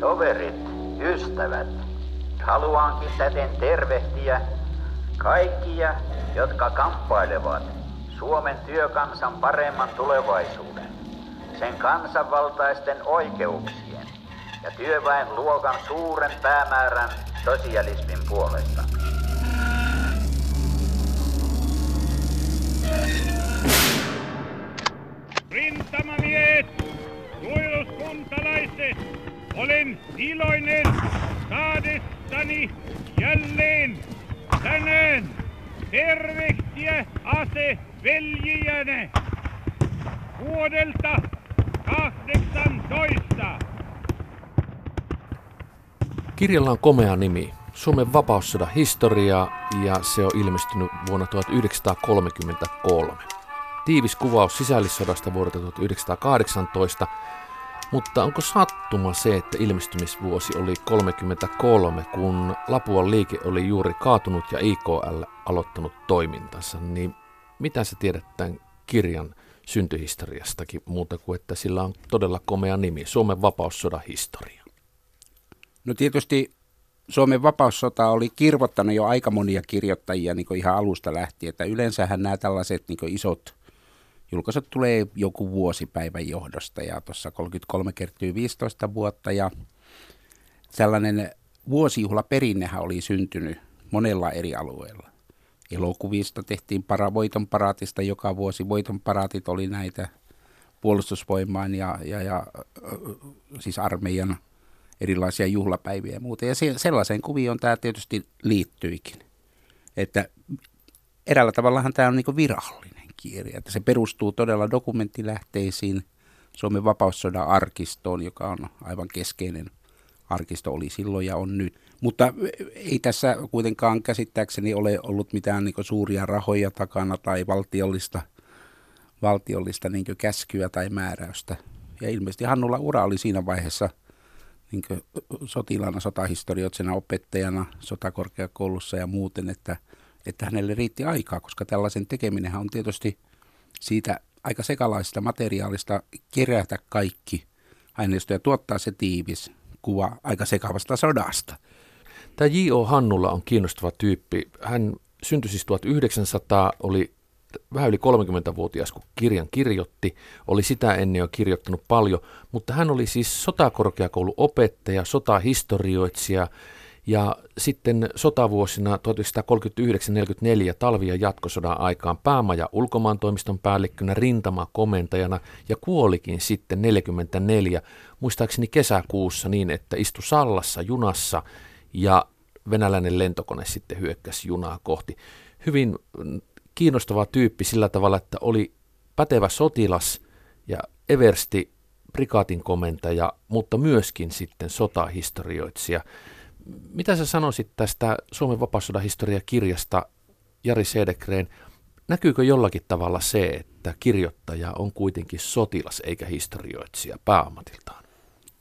Toverit, ystävät, haluankin täten tervehtiä kaikkia, jotka kamppailevat Suomen työkansan paremman tulevaisuuden, sen kansanvaltaisten oikeuksien ja työväen luokan suuren päämäärän sosialismin puolesta. Rintamamiehet, suojeluskuntalaiset, olen iloinen saadessani jälleen tänään tervehtiä ase veljiänne vuodelta 18. Kirjalla on komea nimi, Suomen vapaussodan historia ja se on ilmestynyt vuonna 1933. Tiivis kuvaus sisällissodasta vuodelta 1918, mutta onko sattuma se, että ilmestymisvuosi oli 33, kun Lapuan liike oli juuri kaatunut ja IKL aloittanut toimintansa, niin mitä sä tiedät tämän kirjan syntyhistoriastakin muuta kuin, että sillä on todella komea nimi, Suomen vapaussodan historia? No tietysti Suomen vapaussota oli kirvottanut jo aika monia kirjoittajia niin ihan alusta lähtien, että yleensähän nämä tällaiset niin isot julkaisut tulee joku vuosipäivän johdosta ja tuossa 33 kertyy 15 vuotta ja sellainen vuosijuhlaperinnehän oli syntynyt monella eri alueella. Elokuvista tehtiin para, voiton paraatista joka vuosi. Voiton paraatit oli näitä puolustusvoimaan ja, ja, ja siis armeijan erilaisia juhlapäiviä ja muuta. Ja se, sellaiseen kuvioon tämä tietysti liittyikin. Että eräällä tavallahan tämä on niin virallinen kirja. Että se perustuu todella dokumenttilähteisiin Suomen vapaussodan arkistoon, joka on aivan keskeinen arkisto oli silloin ja on nyt. Mutta ei tässä kuitenkaan käsittääkseni ole ollut mitään niin suuria rahoja takana tai valtiollista, valtiollista niin käskyä tai määräystä. Ja ilmeisesti Hannulla ura oli siinä vaiheessa niin sotilaana, sotahistorioitsena, opettajana, sotakorkeakoulussa ja muuten, että, että hänelle riitti aikaa, koska tällaisen tekeminen on tietysti siitä aika sekalaisesta materiaalista kerätä kaikki aineisto ja tuottaa se tiivis kuva aika sekavasta sodasta. Tämä J.O. Hannulla on kiinnostava tyyppi. Hän syntyi siis 1900, oli vähän yli 30-vuotias, kun kirjan kirjoitti. Oli sitä ennen jo kirjoittanut paljon, mutta hän oli siis sotakorkeakouluopettaja, sotahistorioitsija ja sitten sotavuosina 1939-1944 talvi- ja jatkosodan aikaan päämaja ulkomaantoimiston päällikkönä rintamakomentajana ja kuolikin sitten 44, muistaakseni kesäkuussa niin, että istui Sallassa junassa ja venäläinen lentokone sitten hyökkäsi junaa kohti. Hyvin kiinnostava tyyppi sillä tavalla, että oli pätevä sotilas ja eversti prikaatin komentaja, mutta myöskin sitten sotahistorioitsija. Mitä sä sanoisit tästä Suomen vapaussodan historiakirjasta Jari Sedekreen? Näkyykö jollakin tavalla se, että kirjoittaja on kuitenkin sotilas eikä historioitsija pääamatiltaan?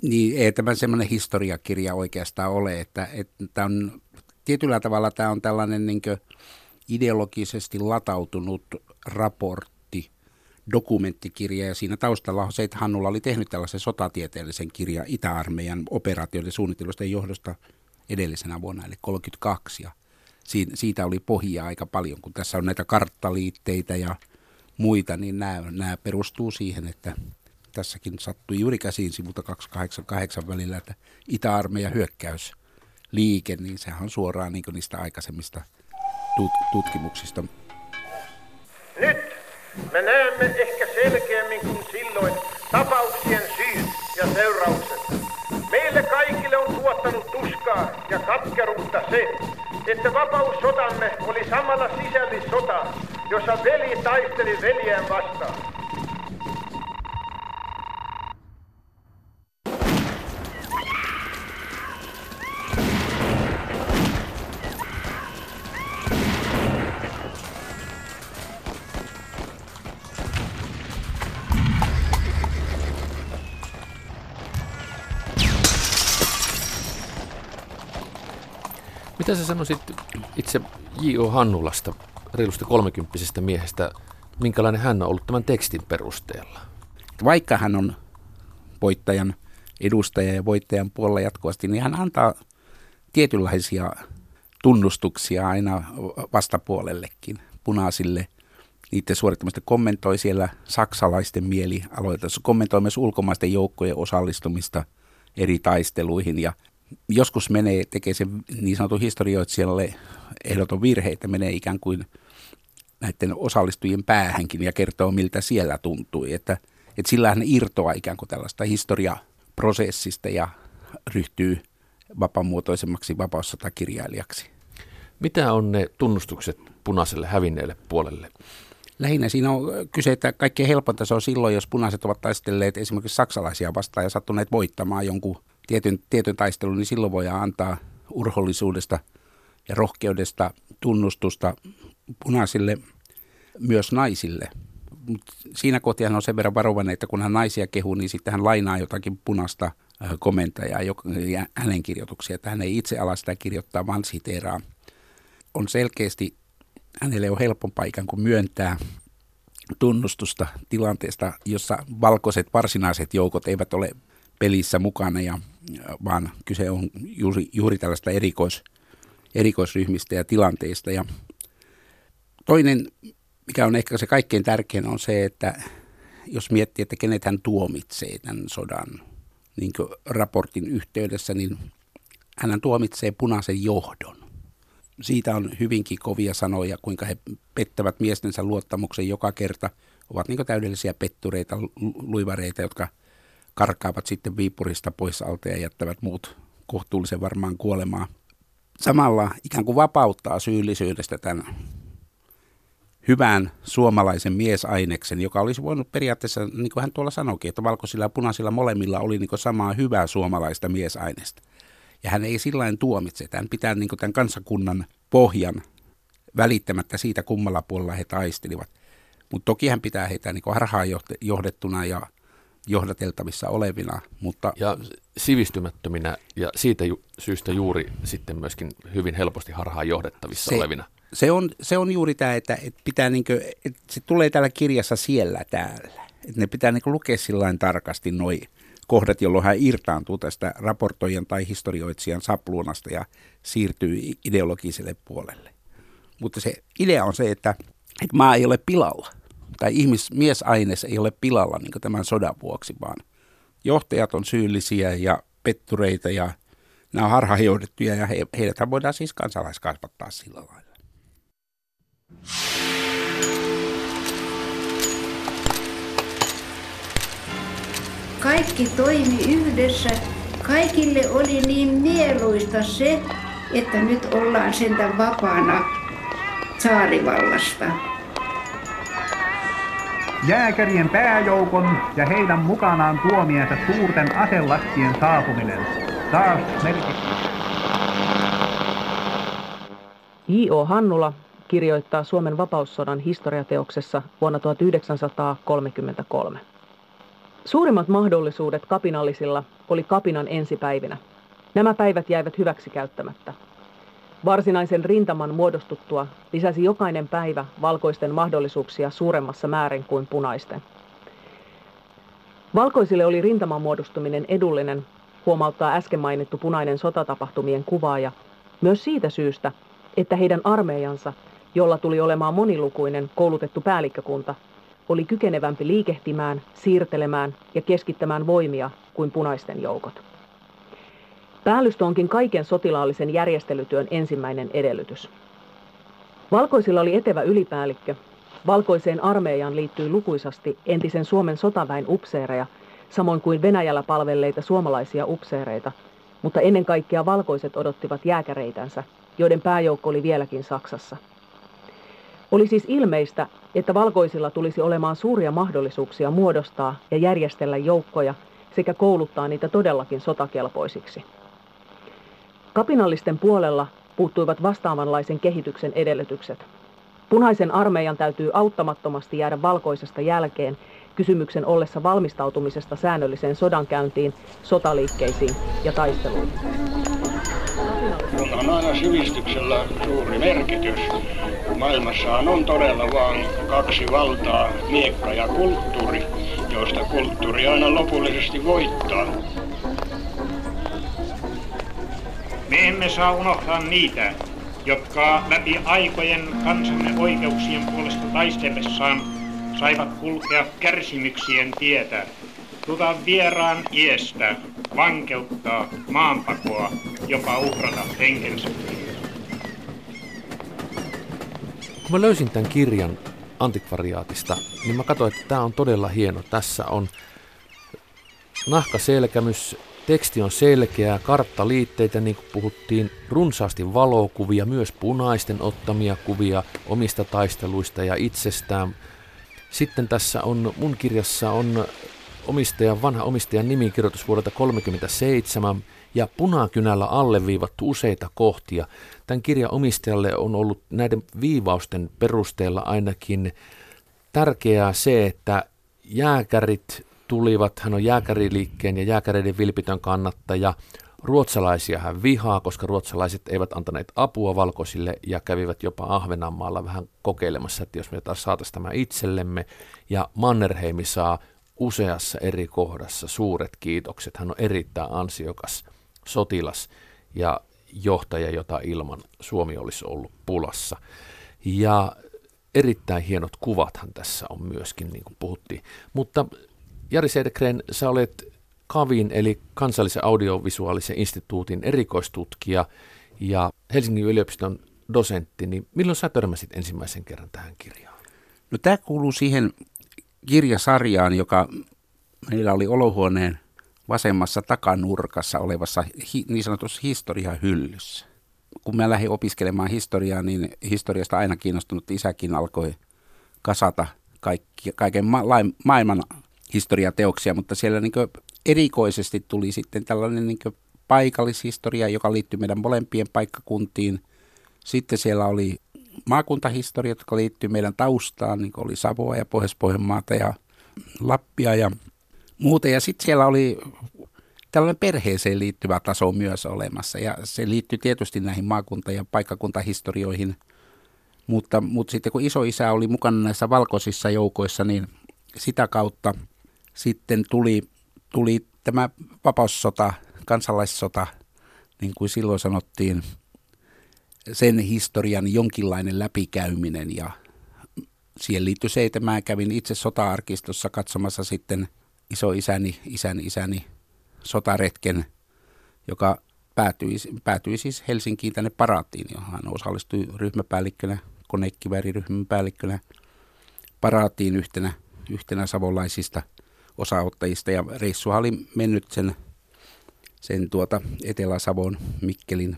Niin, ei tämä semmoinen historiakirja oikeastaan ole, että, että on, tietyllä tavalla tämä on tällainen niin ideologisesti latautunut raportti, dokumenttikirja ja siinä taustalla on se, että Hannulla oli tehnyt tällaisen sotatieteellisen kirjan Itä-armeijan operaatioiden suunnittelusta johdosta edellisenä vuonna, eli 32 ja siitä oli pohjaa aika paljon, kun tässä on näitä karttaliitteitä ja muita, niin nämä, nämä perustuu siihen, että tässäkin sattui juuri käsiin sivulta 288 välillä, että Itä-armeijan hyökkäysliike, niin sehän on suoraan niin niistä aikaisemmista tut- tutkimuksista. Nyt me näemme ehkä selkeämmin kuin silloin tapauksien syyt ja seuraukset. Meille kaikille on tuottanut tuskaa ja katkeruutta se, että vapaussotamme oli samalla sisällissota, jossa veli taisteli veljään vastaan. Mitä sä sanoisit itse J.O. Hannulasta, reilusti kolmekymppisestä miehestä, minkälainen hän on ollut tämän tekstin perusteella? Vaikka hän on voittajan edustaja ja voittajan puolella jatkuvasti, niin hän antaa tietynlaisia tunnustuksia aina vastapuolellekin, punaisille – niiden suorittamista kommentoi siellä saksalaisten mielialoita. Se kommentoi myös ulkomaisten joukkojen osallistumista eri taisteluihin ja joskus menee, tekee se niin sanotun historioitsijalle ehdoton virhe, että menee ikään kuin näiden osallistujien päähänkin ja kertoo, miltä siellä tuntui. Että, että sillä hän irtoaa ikään kuin tällaista historiaprosessista ja ryhtyy vapaamuotoisemmaksi vapaussotakirjailijaksi. Mitä on ne tunnustukset punaiselle hävinneelle puolelle? Lähinnä siinä on kyse, että kaikkein helpointa se on silloin, jos punaiset ovat taistelleet esimerkiksi saksalaisia vastaan ja sattuneet voittamaan jonkun tietyn, tietyn taistelun, niin silloin voidaan antaa urhollisuudesta ja rohkeudesta tunnustusta punaisille myös naisille. Mut siinä hän on sen verran varovainen, että kun hän naisia kehuu, niin sitten hän lainaa jotakin punasta komentajaa ja hänen kirjoituksia, että hän ei itse ala sitä kirjoittaa, vaan siteeraa. On selkeästi hänelle on helpompaa ikään kuin myöntää tunnustusta tilanteesta, jossa valkoiset varsinaiset joukot eivät ole pelissä mukana, ja, vaan kyse on juuri, juuri tällaista erikois, erikoisryhmistä ja tilanteista. Ja toinen, mikä on ehkä se kaikkein tärkein, on se, että jos miettii, että kenet hän tuomitsee tämän sodan niin raportin yhteydessä, niin hän tuomitsee punaisen johdon siitä on hyvinkin kovia sanoja, kuinka he pettävät miestensä luottamuksen joka kerta. Ovat niin täydellisiä pettureita, luivareita, jotka karkaavat sitten Viipurista pois alta ja jättävät muut kohtuullisen varmaan kuolemaa. Samalla ikään kuin vapauttaa syyllisyydestä tämän hyvän suomalaisen miesaineksen, joka olisi voinut periaatteessa, niin kuin hän tuolla sanoikin, että valkoisilla ja punaisilla molemmilla oli niin samaa hyvää suomalaista miesaineesta. Ja hän ei sillä tuomitse, että hän pitää niin tämän kansakunnan pohjan välittämättä siitä, kummalla puolella he taistelivat. Mutta toki hän pitää heitä niin harhaan johdettuna ja johdateltavissa olevina. Mutta... Ja sivistymättöminä ja siitä ju- syystä juuri sitten myöskin hyvin helposti harhaan johdettavissa se, olevina. Se on, se on juuri tämä, että, että, pitää niin kuin, että se tulee täällä kirjassa siellä täällä. Että ne pitää niin lukea sillä tarkasti noin kohdat, jolloin hän irtaantuu tästä raportoijan tai historioitsijan sapluunasta ja siirtyy ideologiselle puolelle. Mutta se idea on se, että, että maa ei ole pilalla, tai ihmis, miesaines ei ole pilalla niin tämän sodan vuoksi, vaan johtajat on syyllisiä ja pettureita ja nämä on harhaanjohdettuja ja he, heidät voidaan siis kansalaiskasvattaa sillä lailla. Kaikki toimi yhdessä. Kaikille oli niin mieluista se, että nyt ollaan sentään vapaana saarivallasta. Jääkärien pääjoukon ja heidän mukanaan tuomiensa suurten aselastien saapuminen taas merkitsi. J.O. Hannula kirjoittaa Suomen vapaussodan historiateoksessa vuonna 1933. Suurimmat mahdollisuudet kapinallisilla oli kapinan ensipäivinä. Nämä päivät jäivät hyväksi käyttämättä. Varsinaisen rintaman muodostuttua lisäsi jokainen päivä valkoisten mahdollisuuksia suuremmassa määrin kuin punaisten. Valkoisille oli rintaman muodostuminen edullinen, huomauttaa äsken mainittu punainen sotatapahtumien kuvaaja, myös siitä syystä, että heidän armeijansa, jolla tuli olemaan monilukuinen koulutettu päällikkökunta, oli kykenevämpi liikehtimään, siirtelemään ja keskittämään voimia kuin punaisten joukot. Päällystö onkin kaiken sotilaallisen järjestelytyön ensimmäinen edellytys. Valkoisilla oli etevä ylipäällikkö. Valkoiseen armeijaan liittyy lukuisasti entisen Suomen sotaväen upseereja, samoin kuin Venäjällä palvelleita suomalaisia upseereita, mutta ennen kaikkea valkoiset odottivat jääkäreitänsä, joiden pääjoukko oli vieläkin Saksassa. Oli siis ilmeistä, että valkoisilla tulisi olemaan suuria mahdollisuuksia muodostaa ja järjestellä joukkoja sekä kouluttaa niitä todellakin sotakelpoisiksi. Kapinallisten puolella puuttuivat vastaavanlaisen kehityksen edellytykset. Punaisen armeijan täytyy auttamattomasti jäädä valkoisesta jälkeen kysymyksen ollessa valmistautumisesta säännölliseen sodankäyntiin, sotaliikkeisiin ja taisteluihin. On aina sivistyksellä suuri merkitys. Maailmassahan on todella vain kaksi valtaa, miekka ja kulttuuri, joista kulttuuri aina lopullisesti voittaa. Me emme saa unohtaa niitä, jotka läpi aikojen kansamme oikeuksien puolesta taistellessaan saivat kulkea kärsimyksien tietä, tuta vieraan iestä, vankeuttaa, maanpakoa, jopa uhrata henkensä. Kun mä löysin tämän kirjan antikvariaatista, niin mä katsoin, että tämä on todella hieno. Tässä on nahkaselkämys, teksti on selkeä, karttaliitteitä, niin kuin puhuttiin, runsaasti valokuvia, myös punaisten ottamia kuvia omista taisteluista ja itsestään. Sitten tässä on, mun kirjassa on omistajan, vanha omistajan nimikirjoitus vuodelta 1937 ja punakynällä alleviivattu useita kohtia. Tämän kirjan omistajalle on ollut näiden viivausten perusteella ainakin tärkeää se, että jääkärit tulivat, hän on jääkäriliikkeen ja jääkäreiden vilpitön kannattaja. Ruotsalaisia hän vihaa, koska ruotsalaiset eivät antaneet apua valkoisille ja kävivät jopa Ahvenanmaalla vähän kokeilemassa, että jos me taas saataisiin tämä itsellemme. Ja Mannerheimi saa useassa eri kohdassa suuret kiitokset. Hän on erittäin ansiokas sotilas ja johtaja, jota ilman Suomi olisi ollut pulassa. Ja erittäin hienot kuvathan tässä on myöskin, niin kuin puhuttiin. Mutta Jari Sedekren, sä olet KAVin eli kansallisen audiovisuaalisen instituutin erikoistutkija ja Helsingin yliopiston dosentti, niin milloin sä törmäsit ensimmäisen kerran tähän kirjaan? No tämä kuuluu siihen kirjasarjaan, joka meillä oli olohuoneen vasemmassa takanurkassa olevassa niin sanotussa historiahyllyssä. Kun mä lähdin opiskelemaan historiaa, niin historiasta aina kiinnostunut isäkin alkoi kasata kaikki, kaiken ma- maailman historiateoksia, mutta siellä niin erikoisesti tuli sitten tällainen niin paikallishistoria, joka liittyy meidän molempien paikkakuntiin. Sitten siellä oli maakuntahistoria, jotka liittyy meidän taustaan, niin oli Savoa ja Pohjois-Pohjanmaata ja Lappia ja muuta. Ja sitten siellä oli tällainen perheeseen liittyvä taso myös olemassa ja se liittyy tietysti näihin maakunta- ja paikkakuntahistorioihin. Mutta, mutta sitten kun iso isä oli mukana näissä valkoisissa joukoissa, niin sitä kautta sitten tuli, tuli tämä vapaussota, kansalaissota, niin kuin silloin sanottiin, sen historian jonkinlainen läpikäyminen ja siihen liittyi se, että mä kävin itse sota-arkistossa katsomassa sitten isoisäni, isän isäni sotaretken, joka päätyi, päätyi siis Helsinkiin tänne paraattiin, johon hän osallistui ryhmäpäällikkönä, konekivääriryhmän päällikkönä paraattiin yhtenä, yhtenä savolaisista osaottajista. Ja reissu oli mennyt sen, sen tuota Etelä-Savon, Mikkelin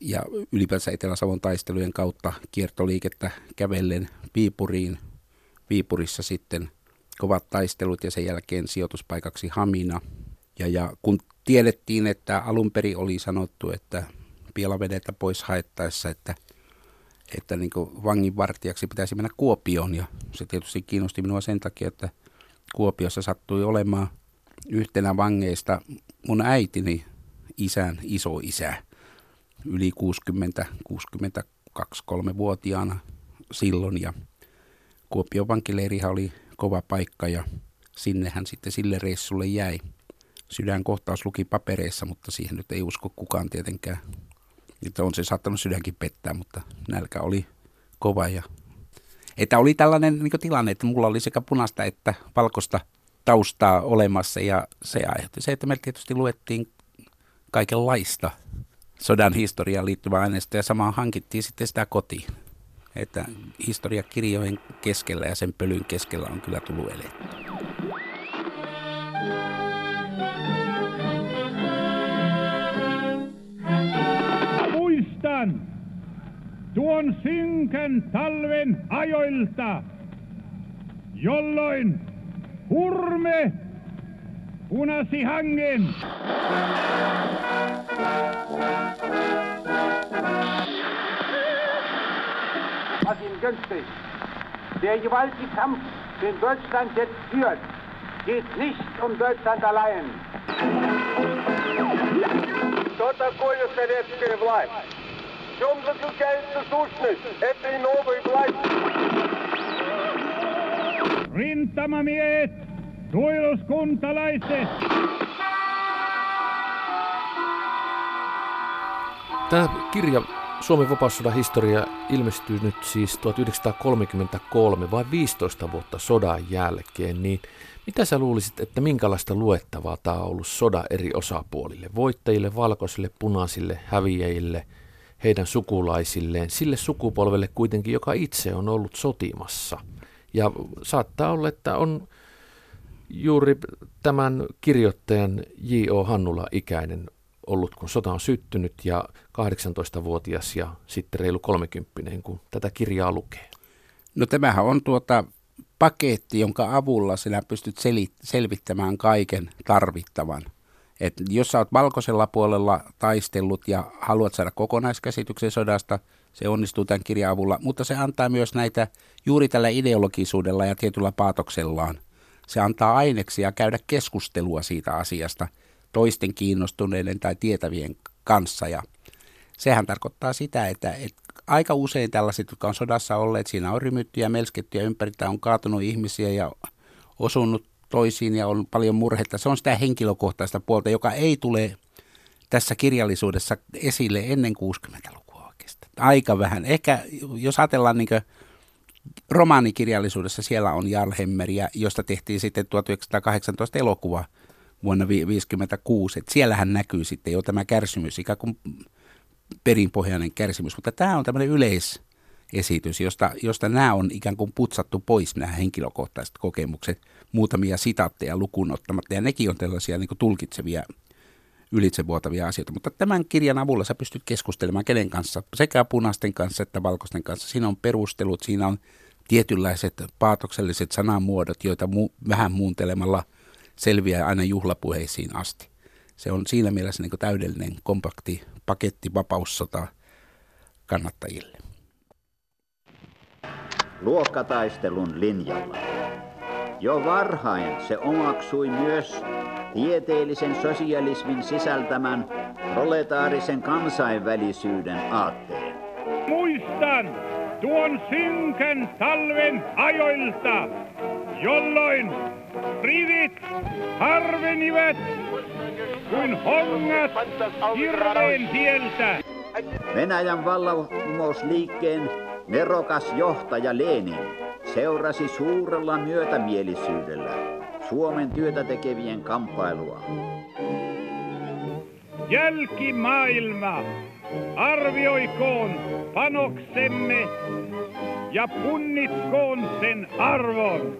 ja ylipäänsä Etelä-Savon taistelujen kautta kiertoliikettä kävellen Viipuriin. Viipurissa sitten kovat taistelut ja sen jälkeen sijoituspaikaksi Hamina. Ja, ja kun tiedettiin, että alun perin oli sanottu, että pielavedeltä pois haettaessa, että, että niin vanginvartijaksi pitäisi mennä Kuopioon. Ja se tietysti kiinnosti minua sen takia, että Kuopiossa sattui olemaan yhtenä vangeista mun äitini isän isoisä yli 60, 62-3-vuotiaana silloin ja Kuopion vankileirihän oli kova paikka ja sinnehän sitten sille reissulle jäi. Sydänkohtaus luki papereissa, mutta siihen nyt ei usko kukaan tietenkään. Että on se saattanut sydänkin pettää, mutta nälkä oli kova. Ja... Että oli tällainen niin tilanne, että mulla oli sekä punaista että valkoista taustaa olemassa ja se aiheutti se, että me tietysti luettiin kaikenlaista sodan historiaan liittyvää aineista ja samaa hankittiin sitten sitä kotiin. Että historiakirjojen keskellä ja sen pölyn keskellä on kyllä tullut eletty. Muistan tuon synkän talven ajoilta, jolloin hurme punasi hangen. Martin Gönczi, der gewaltige Kampf, den Deutschland jetzt führt, geht nicht um Deutschland allein. Что такое советская власть? В чем заключается сущность этой новой власти? Rintamamiehet, suojeluskuntalaiset, Tämä kirja Suomen vapaussodan historia ilmestyy nyt siis 1933, vai 15 vuotta sodan jälkeen, niin mitä sä luulisit, että minkälaista luettavaa tämä on ollut sodan eri osapuolille, voittajille, valkoisille, punaisille, häviäjille, heidän sukulaisilleen, sille sukupolvelle kuitenkin, joka itse on ollut sotimassa. Ja saattaa olla, että on juuri tämän kirjoittajan J.O. Hannula ikäinen ollut, kun sota on syttynyt ja 18-vuotias ja sitten reilu 30 kun tätä kirjaa lukee? No tämähän on tuota paketti, jonka avulla sinä pystyt sel- selvittämään kaiken tarvittavan. Et jos sä oot valkoisella puolella taistellut ja haluat saada kokonaiskäsityksen sodasta, se onnistuu tämän kirjan avulla, mutta se antaa myös näitä juuri tällä ideologisuudella ja tietyllä paatoksellaan. Se antaa aineksia käydä keskustelua siitä asiasta – toisten kiinnostuneiden tai tietävien kanssa. Ja sehän tarkoittaa sitä, että, että aika usein tällaiset, jotka on sodassa olleet, siinä on rymytty ja melsketty ja ympäriltä on kaatunut ihmisiä ja osunut toisiin ja on paljon murhetta. Se on sitä henkilökohtaista puolta, joka ei tule tässä kirjallisuudessa esille ennen 60-lukua oikeastaan. Aika vähän. Ehkä jos ajatellaan niin romaanikirjallisuudessa, siellä on Jarl Hemmeriä, josta tehtiin sitten 1918 elokuva – vuonna 1956. Että siellähän näkyy sitten jo tämä kärsimys, ikään kuin perinpohjainen kärsimys. Mutta tämä on tämmöinen yleisesitys, josta, josta nämä on ikään kuin putsattu pois, nämä henkilökohtaiset kokemukset, muutamia sitaatteja lukuun ottamatta. Ja nekin on tällaisia niin tulkitsevia ylitsevuotavia asioita. Mutta tämän kirjan avulla sä pystyt keskustelemaan kenen kanssa, sekä punaisten kanssa että valkoisten kanssa. Siinä on perustelut, siinä on tietynlaiset paatokselliset sanamuodot, joita mu- vähän muuntelemalla – selviää aina juhlapuheisiin asti. Se on siinä mielessä niin täydellinen kompakti paketti vapaussota kannattajille. Luokkataistelun linjalla. Jo varhain se omaksui myös tieteellisen sosialismin sisältämän proletaarisen kansainvälisyyden aatteen. Muistan tuon synkän talven ajoilta, jolloin rivit harvenivat kuin hongat hirveen tieltä. Venäjän vallankumousliikkeen nerokas johtaja Lenin seurasi suurella myötämielisyydellä Suomen työtä tekevien kamppailua. Jälkimaailma arvioikoon panoksemme ja punnitkoon sen arvon.